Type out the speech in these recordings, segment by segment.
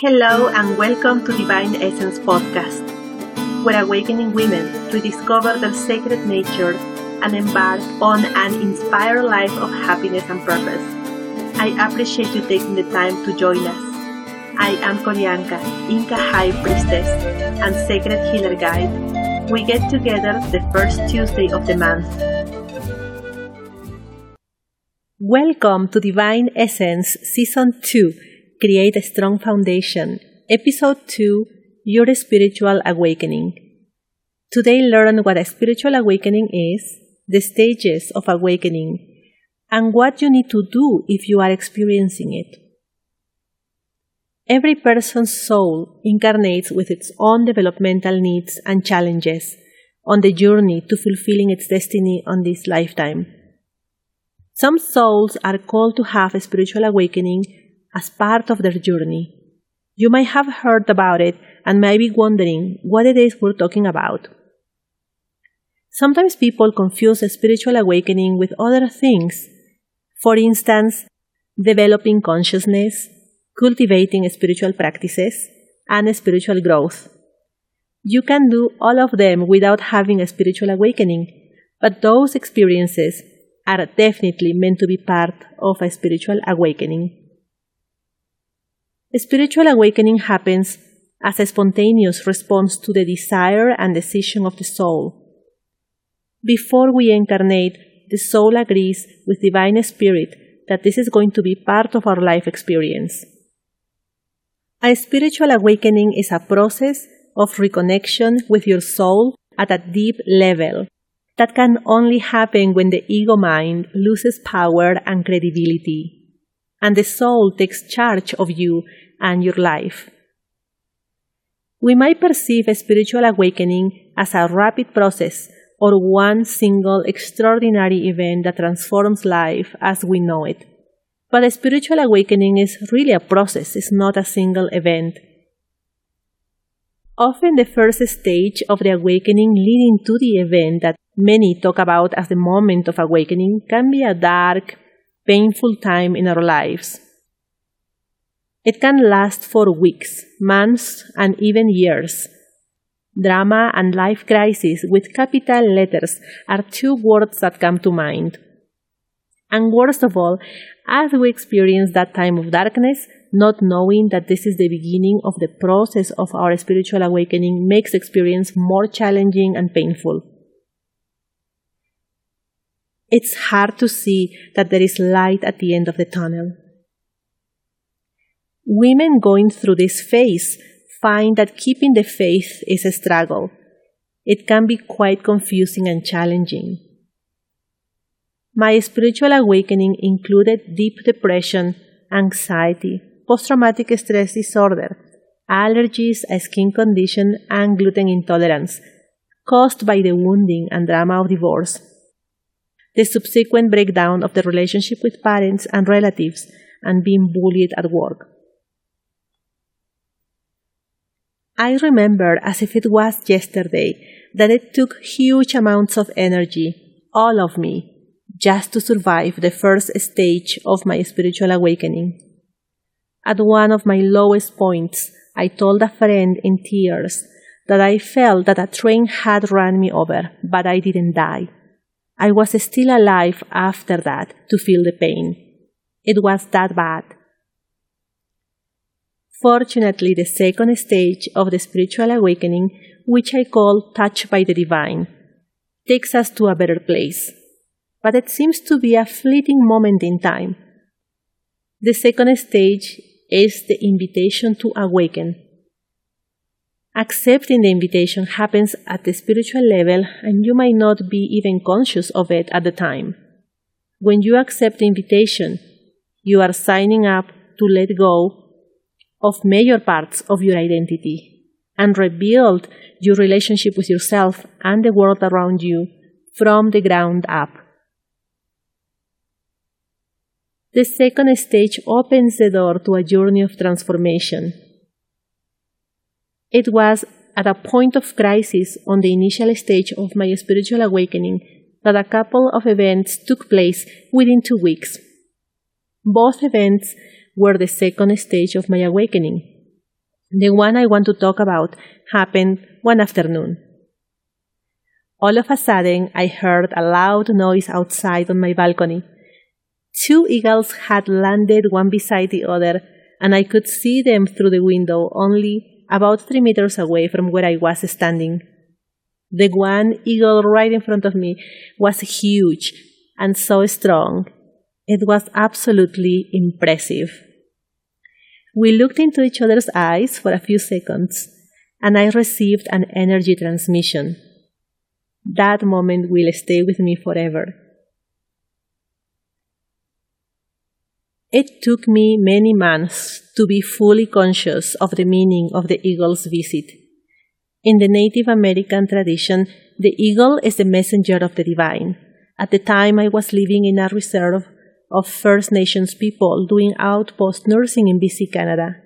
Hello and welcome to Divine Essence Podcast, where awakening women rediscover their sacred nature and embark on an inspired life of happiness and purpose. I appreciate you taking the time to join us. I am Corianka, Inca High Priestess and Sacred Healer Guide. We get together the first Tuesday of the month. Welcome to Divine Essence Season 2 Create a Strong Foundation, Episode 2 Your Spiritual Awakening. Today, learn what a spiritual awakening is, the stages of awakening, and what you need to do if you are experiencing it. Every person's soul incarnates with its own developmental needs and challenges on the journey to fulfilling its destiny on this lifetime. Some souls are called to have a spiritual awakening as part of their journey. You might have heard about it and may be wondering what it is we're talking about. Sometimes people confuse a spiritual awakening with other things. For instance, developing consciousness, cultivating spiritual practices, and spiritual growth. You can do all of them without having a spiritual awakening, but those experiences are definitely meant to be part of a spiritual awakening. Spiritual awakening happens as a spontaneous response to the desire and decision of the soul. Before we incarnate, the soul agrees with Divine Spirit that this is going to be part of our life experience. A spiritual awakening is a process of reconnection with your soul at a deep level that can only happen when the ego mind loses power and credibility and the soul takes charge of you and your life. We might perceive a spiritual awakening as a rapid process or one single extraordinary event that transforms life as we know it. But a spiritual awakening is really a process, it's not a single event. Often the first stage of the awakening leading to the event that many talk about as the moment of awakening can be a dark, painful time in our lives. It can last for weeks, months, and even years. Drama and life crisis with capital letters are two words that come to mind. And worst of all, as we experience that time of darkness, not knowing that this is the beginning of the process of our spiritual awakening makes experience more challenging and painful it's hard to see that there is light at the end of the tunnel. Women going through this phase find that keeping the faith is a struggle. It can be quite confusing and challenging. My spiritual awakening included deep depression, anxiety, post traumatic stress disorder, allergies, a skin condition, and gluten intolerance caused by the wounding and drama of divorce the subsequent breakdown of the relationship with parents and relatives, and being bullied at work. I remember as if it was yesterday that it took huge amounts of energy, all of me, just to survive the first stage of my spiritual awakening. At one of my lowest points, I told a friend in tears that I felt that a train had run me over, but I didn't die. I was still alive after that to feel the pain. It was that bad. Fortunately, the second stage of the spiritual awakening, which I call touch by the divine, takes us to a better place. But it seems to be a fleeting moment in time. The second stage is the invitation to awaken, Accepting the invitation happens at the spiritual level and you might not be even conscious of it at the time. When you accept the invitation, you are signing up to let go of major parts of your identity and rebuild your relationship with yourself and the world around you from the ground up. The second stage opens the door to a journey of transformation it was at a point of crisis on the initial stage of my spiritual awakening that a couple of events took place within two weeks. Both events were the second stage of my awakening. The one I want to talk about happened one afternoon. All of a sudden, I heard a loud noise outside on my balcony. Two eagles had landed one beside the other, and I could see them through the window only about three meters away from where I was standing. The one eagle right in front of me was huge and so strong. It was absolutely impressive. We looked into each other's eyes for a few seconds, and I received an energy transmission. That moment will stay with me forever. It took me many months to be fully conscious of the meaning of the eagle's visit. In the Native American tradition, the eagle is the messenger of the divine. At the time, I was living in a reserve of First Nations people doing outpost nursing in BC, Canada.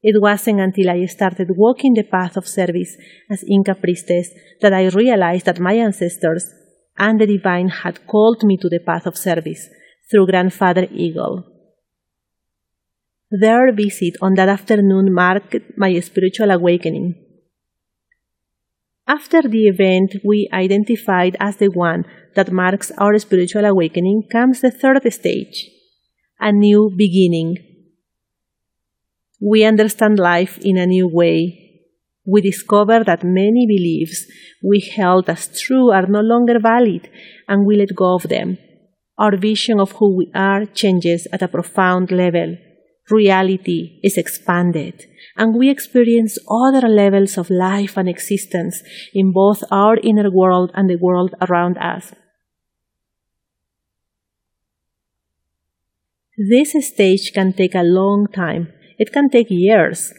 It wasn't until I started walking the path of service as Inca priestess that I realized that my ancestors and the divine had called me to the path of service through Grandfather Eagle. Their visit on that afternoon marked my spiritual awakening. After the event we identified as the one that marks our spiritual awakening comes the third stage, a new beginning. We understand life in a new way. We discover that many beliefs we held as true are no longer valid and we let go of them. Our vision of who we are changes at a profound level. Reality is expanded and we experience other levels of life and existence in both our inner world and the world around us. This stage can take a long time. It can take years.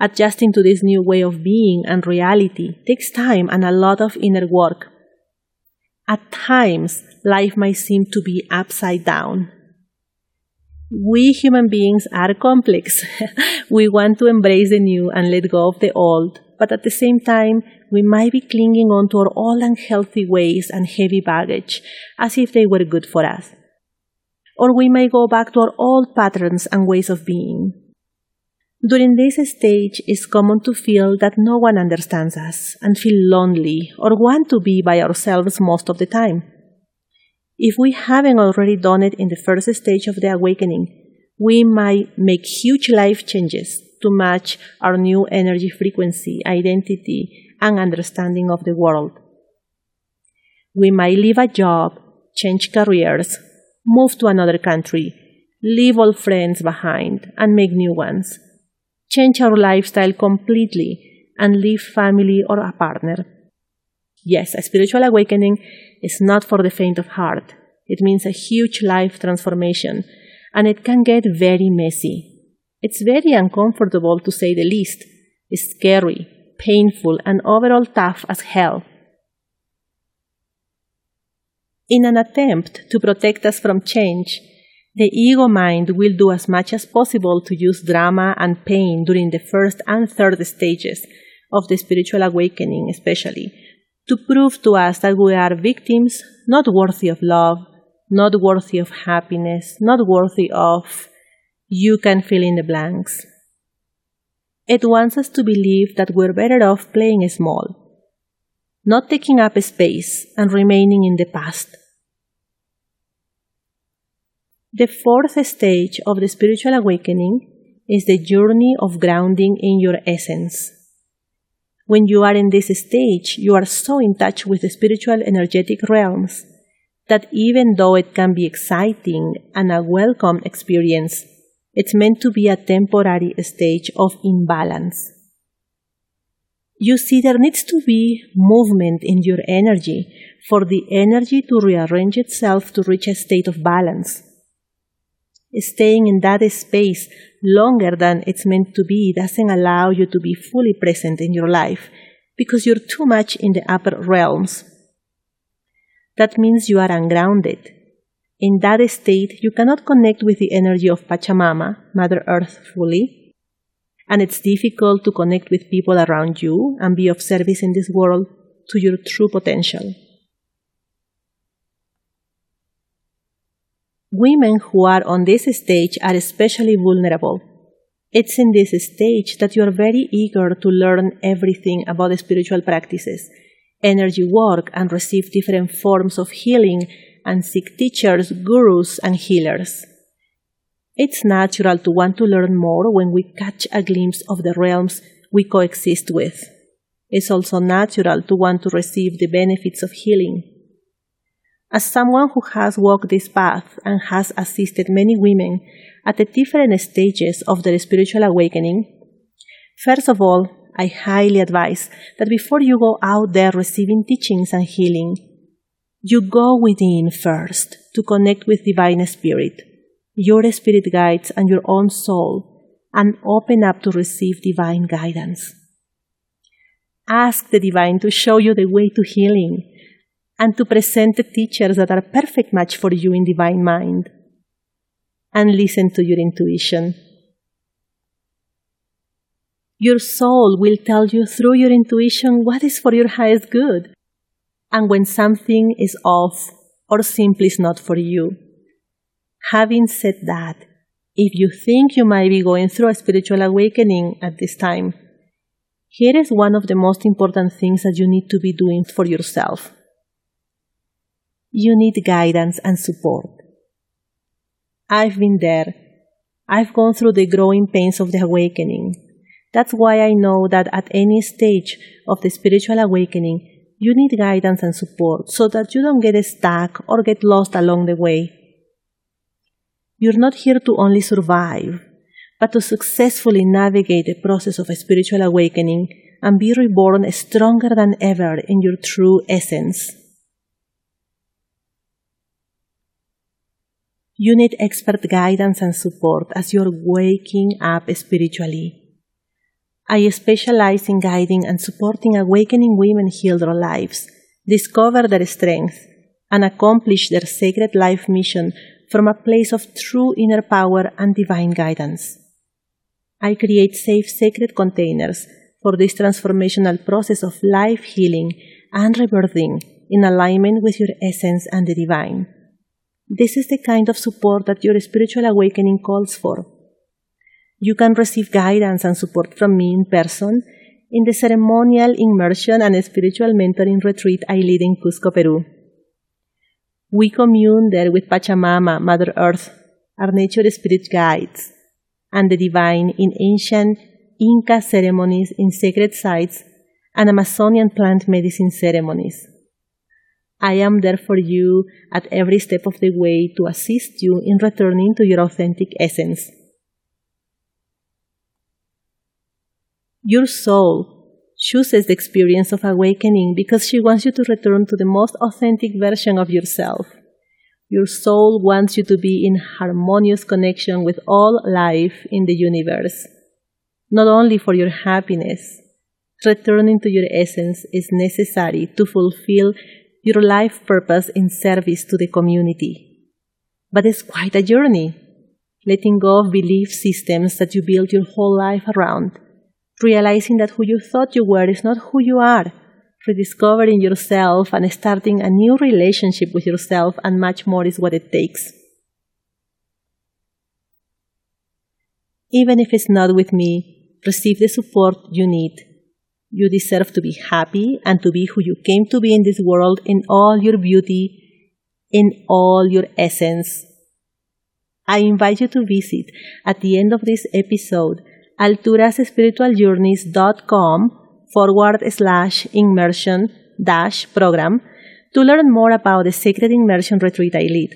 Adjusting to this new way of being and reality takes time and a lot of inner work. At times, life might seem to be upside down. We human beings are complex. we want to embrace the new and let go of the old, but at the same time, we might be clinging on to our old unhealthy ways and heavy baggage as if they were good for us or we may go back to our old patterns and ways of being. During this stage, it's common to feel that no one understands us and feel lonely or want to be by ourselves most of the time. If we haven't already done it in the first stage of the awakening, we might make huge life changes to match our new energy frequency, identity, and understanding of the world. We might leave a job, change careers, move to another country, leave old friends behind, and make new ones. Change our lifestyle completely and leave family or a partner. Yes, a spiritual awakening is not for the faint of heart. It means a huge life transformation, and it can get very messy. It's very uncomfortable to say the least. It's scary, painful, and overall tough as hell. In an attempt to protect us from change, the ego mind will do as much as possible to use drama and pain during the first and third stages of the spiritual awakening, especially, to prove to us that we are victims not worthy of love, not worthy of happiness, not worthy of you can fill in the blanks. It wants us to believe that we're better off playing small, not taking up space and remaining in the past, the fourth stage of the spiritual awakening is the journey of grounding in your essence. When you are in this stage, you are so in touch with the spiritual energetic realms that even though it can be exciting and a welcome experience, it's meant to be a temporary stage of imbalance. You see, there needs to be movement in your energy for the energy to rearrange itself to reach a state of balance staying in that space longer than it's meant to be doesn't allow you to be fully present in your life because you're too much in the upper realms. That means you are ungrounded. In that state, you cannot connect with the energy of Pachamama, Mother Earth, fully, and it's difficult to connect with people around you and be of service in this world to your true potential. Women who are on this stage are especially vulnerable. It's in this stage that you are very eager to learn everything about spiritual practices, energy work, and receive different forms of healing and seek teachers, gurus, and healers. It's natural to want to learn more when we catch a glimpse of the realms we coexist with. It's also natural to want to receive the benefits of healing. As someone who has walked this path and has assisted many women at the different stages of their spiritual awakening, first of all, I highly advise that before you go out there receiving teachings and healing, you go within first to connect with Divine Spirit, your spirit guides, and your own soul, and open up to receive divine guidance. Ask the Divine to show you the way to healing and to present the teachers that are perfect match for you in Divine Mind. And listen to your intuition. Your soul will tell you through your intuition what is for your highest good and when something is off or simply is not for you. Having said that, if you think you might be going through a spiritual awakening at this time, here is one of the most important things that you need to be doing for yourself. You need guidance and support. I've been there. I've gone through the growing pains of the awakening. That's why I know that at any stage of the spiritual awakening, you need guidance and support so that you don't get stuck or get lost along the way. You're not here to only survive, but to successfully navigate the process of a spiritual awakening and be reborn stronger than ever in your true essence. You need expert guidance and support as you're waking up spiritually. I specialize in guiding and supporting awakening women heal their lives, discover their strength, and accomplish their sacred life mission from a place of true inner power and divine guidance. I create safe, sacred containers for this transformational process of life healing and rebirthing in alignment with your essence and the divine. This is the kind of support that your spiritual awakening calls for you can receive guidance and support from me in person in the ceremonial immersion and spiritual mentoring retreat I lead in Cusco, Peru. We commune there with Pachamama, Mother Earth, our nature spirit guides, and the divine in ancient Inca ceremonies in sacred sites and Amazonian plant medicine ceremonies. I am there for you at every step of the way to assist you in returning to your authentic essence. Your soul chooses the experience of awakening because she wants you to return to the most authentic version of yourself. Your soul wants you to be in harmonious connection with all life in the universe. Not only for your happiness, returning to your essence is necessary to fulfill your life purpose in service to the community. But it's quite a journey, letting go of belief systems that you built your whole life around realizing that who you thought you were is not who you are, rediscovering yourself and starting a new relationship with yourself, and much more is what it takes. Even if it's not with me, receive the support you need. You deserve to be happy and to be who you came to be in this world in all your beauty, in all your essence. I invite you to visit at the end of this episode alturasspiritualjourneys.com forward slash immersion dash program to learn more about the Sacred Immersion Retreat I lead.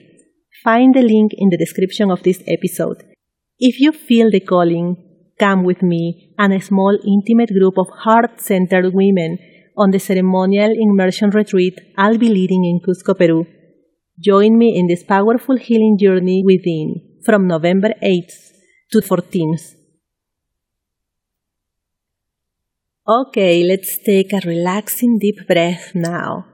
Find the link in the description of this episode. If you feel the calling, come with me and a small intimate group of heart-centered women on the ceremonial immersion retreat I'll be leading in Cusco, Peru. Join me in this powerful healing journey within from November 8th to 14th. Okay, let's take a relaxing deep breath now.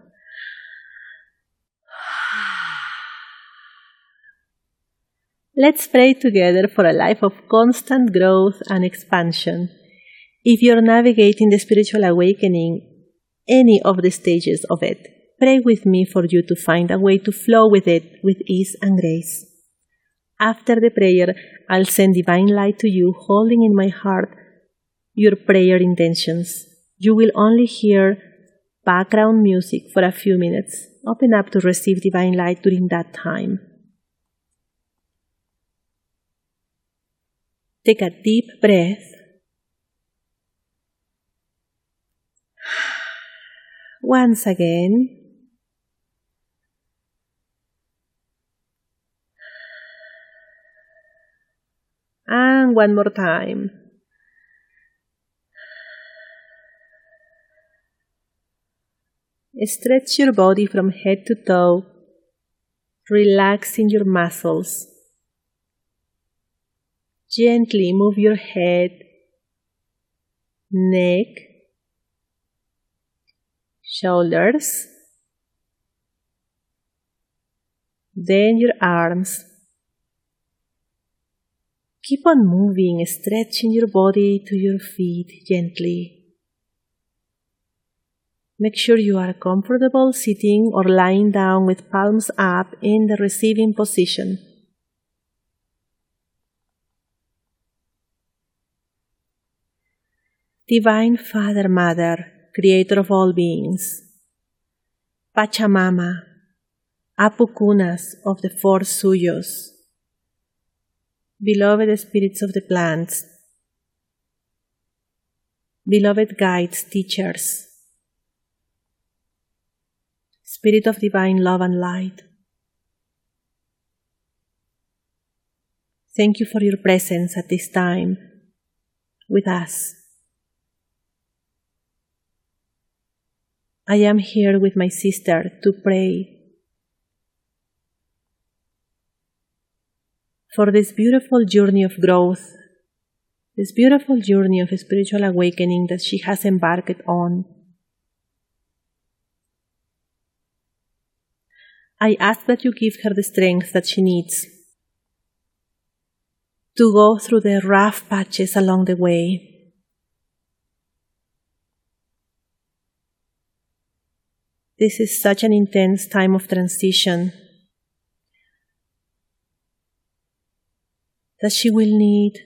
Let's pray together for a life of constant growth and expansion. If you're navigating the spiritual awakening, any of the stages of it, pray with me for you to find a way to flow with it with ease and grace. After the prayer, I'll send divine light to you, holding in my heart your prayer intentions. You will only hear background music for a few minutes. Open up to receive divine light during that time. Take a deep breath. Once again. And one more time. Stretch your body from head to toe, relaxing your muscles. Gently move your head, neck, shoulders, then your arms. Keep on moving, stretching your body to your feet gently. Make sure you are comfortable sitting or lying down with palms up in the receiving position. Divine Father, Mother, Creator of all beings, Pachamama, Apukunas of the four Suyos, beloved spirits of the plants, beloved guides, teachers, Spirit of divine love and light. Thank you for your presence at this time with us. I am here with my sister to pray for this beautiful journey of growth, this beautiful journey of spiritual awakening that she has embarked on. I ask that you give her the strength that she needs to go through the rough patches along the way. This is such an intense time of transition that she will need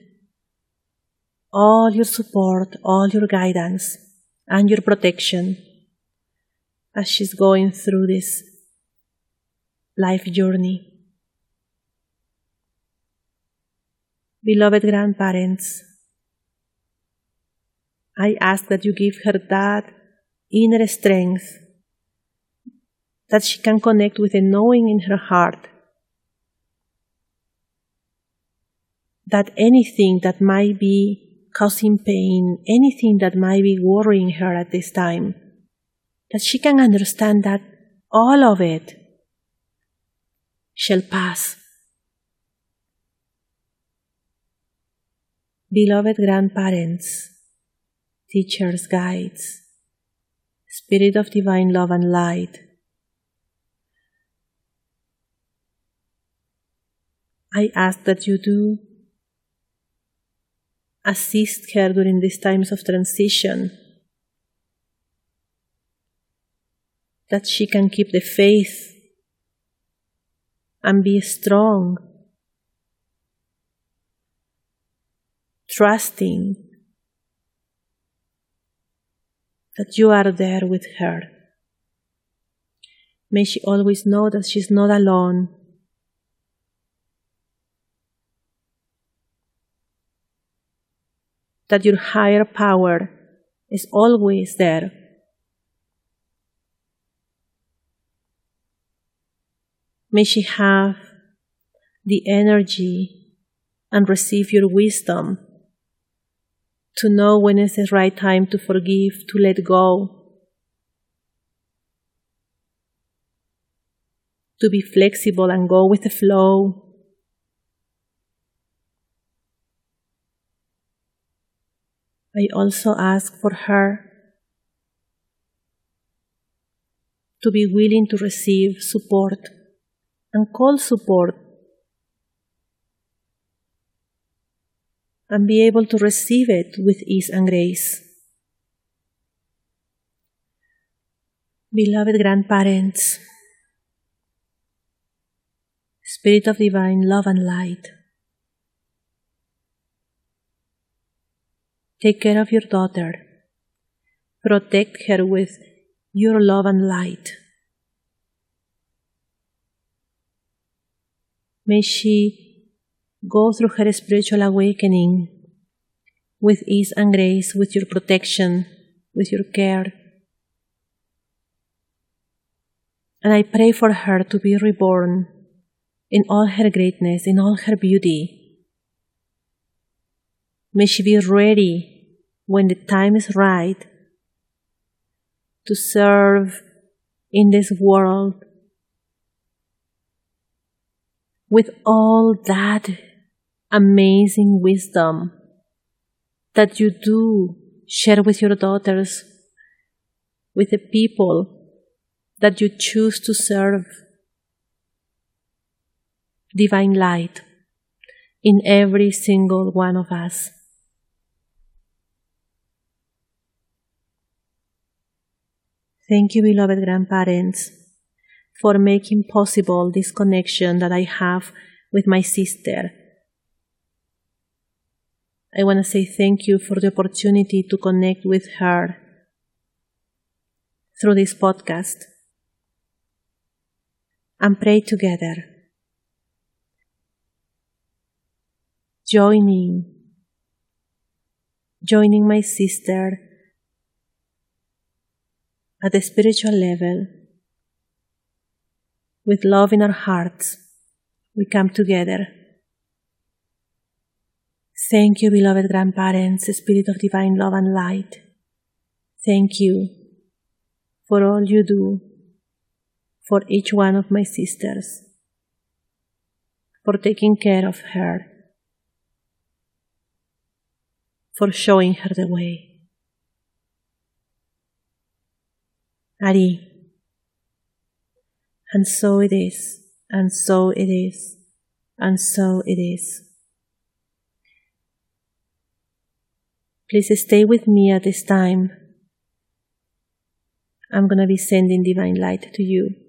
all your support, all your guidance, and your protection as she's going through this life journey. Beloved grandparents, I ask that you give her that inner strength that she can connect with a knowing in her heart that anything that might be causing pain, anything that might be worrying her at this time, that she can understand that all of it shall pass. Beloved grandparents, teachers, guides, Spirit of divine love and light, I ask that you do assist her during these times of transition, that she can keep the faith and be strong, trusting that you are there with her. May she always know that she's not alone. That your higher power is always there May she have the energy and receive your wisdom to know when is the right time to forgive, to let go, to be flexible and go with the flow. I also ask for her to be willing to receive support and call support and be able to receive it with ease and grace. Beloved grandparents, Spirit of divine love and light, Take care of your daughter. Protect her with your love and light. May she go through her spiritual awakening with ease and grace, with your protection, with your care. And I pray for her to be reborn in all her greatness, in all her beauty. May she be ready when the time is right to serve in this world with all that amazing wisdom that you do share with your daughters, with the people that you choose to serve. Divine light in every single one of us. Thank you, beloved grandparents, for making possible this connection that I have with my sister. I want to say thank you for the opportunity to connect with her through this podcast and pray together. Joining, joining my sister at the spiritual level, with love in our hearts, we come together. Thank you, beloved grandparents, Spirit of divine love and light. Thank you for all you do for each one of my sisters, for taking care of her, for showing her the way. Ari. And so it is, and so it is, and so it is. Please stay with me at this time. I'm going to be sending divine light to you.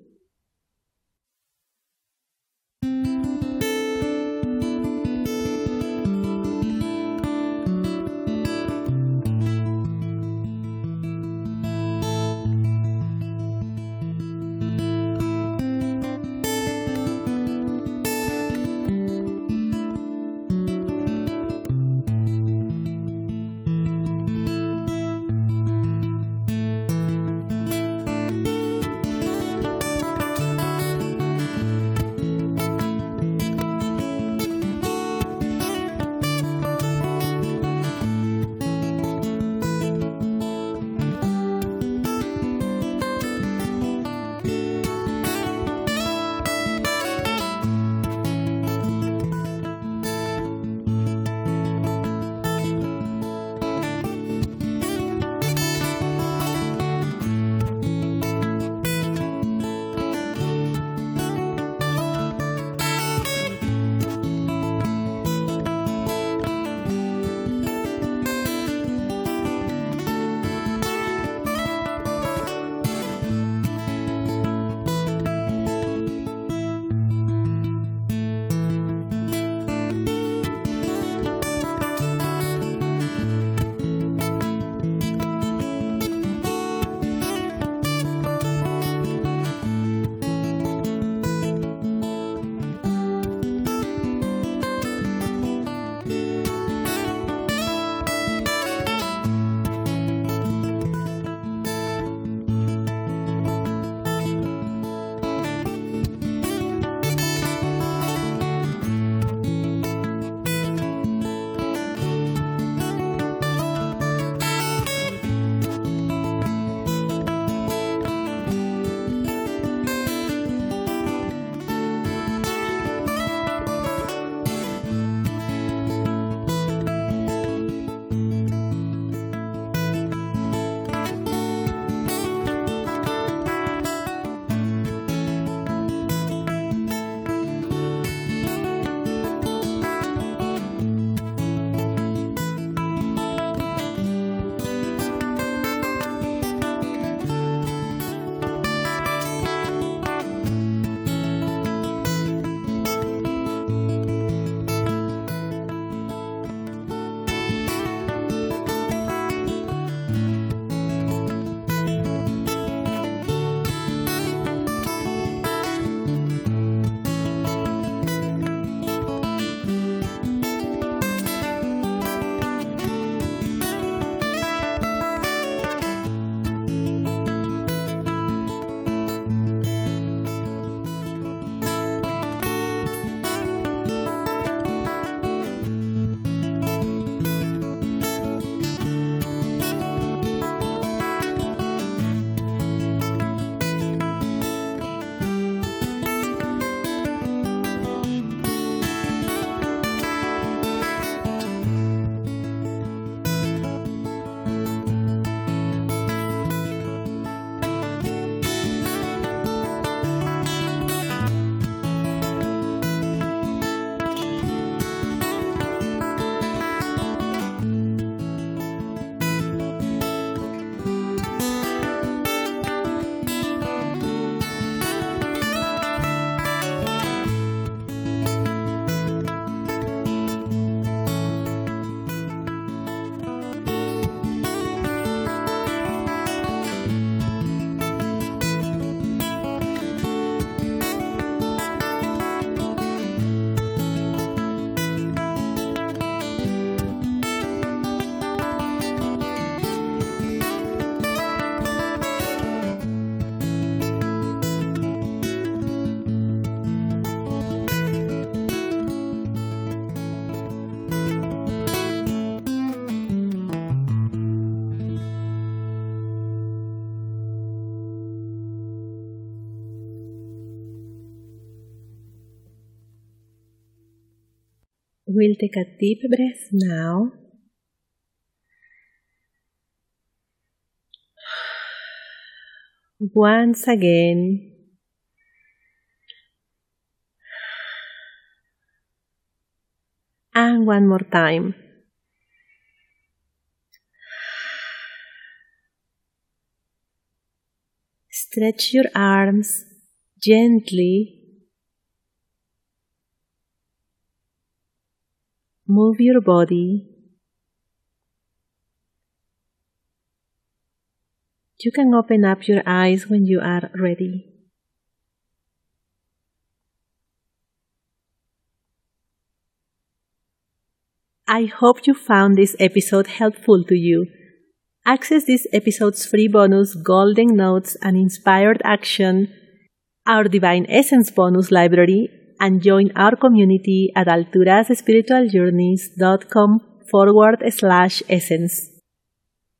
We'll take a deep breath now. Once again, and one more time. Stretch your arms gently. Move your body. You can open up your eyes when you are ready. I hope you found this episode helpful to you. Access this episode's free bonus, golden notes, and inspired action, our divine essence bonus library, and join our community at alturasspiritualjourneys.com forward slash essence.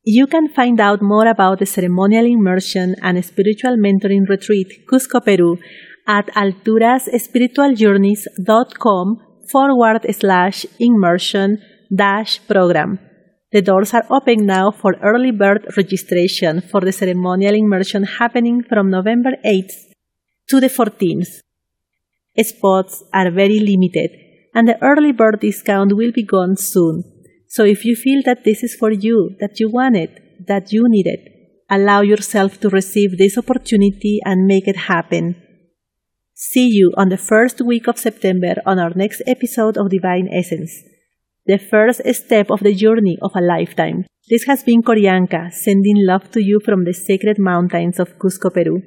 You can find out more about the ceremonial immersion and spiritual mentoring retreat Cusco, Peru at alturasspiritualjourneys.com forward slash immersion dash program. The doors are open now for early bird registration for the ceremonial immersion happening from November 8th to the 14th. Spots are very limited and the early bird discount will be gone soon. So if you feel that this is for you, that you want it, that you need it, allow yourself to receive this opportunity and make it happen. See you on the first week of September on our next episode of Divine Essence, the first step of the journey of a lifetime. This has been Corianka, sending love to you from the sacred mountains of Cusco, Peru.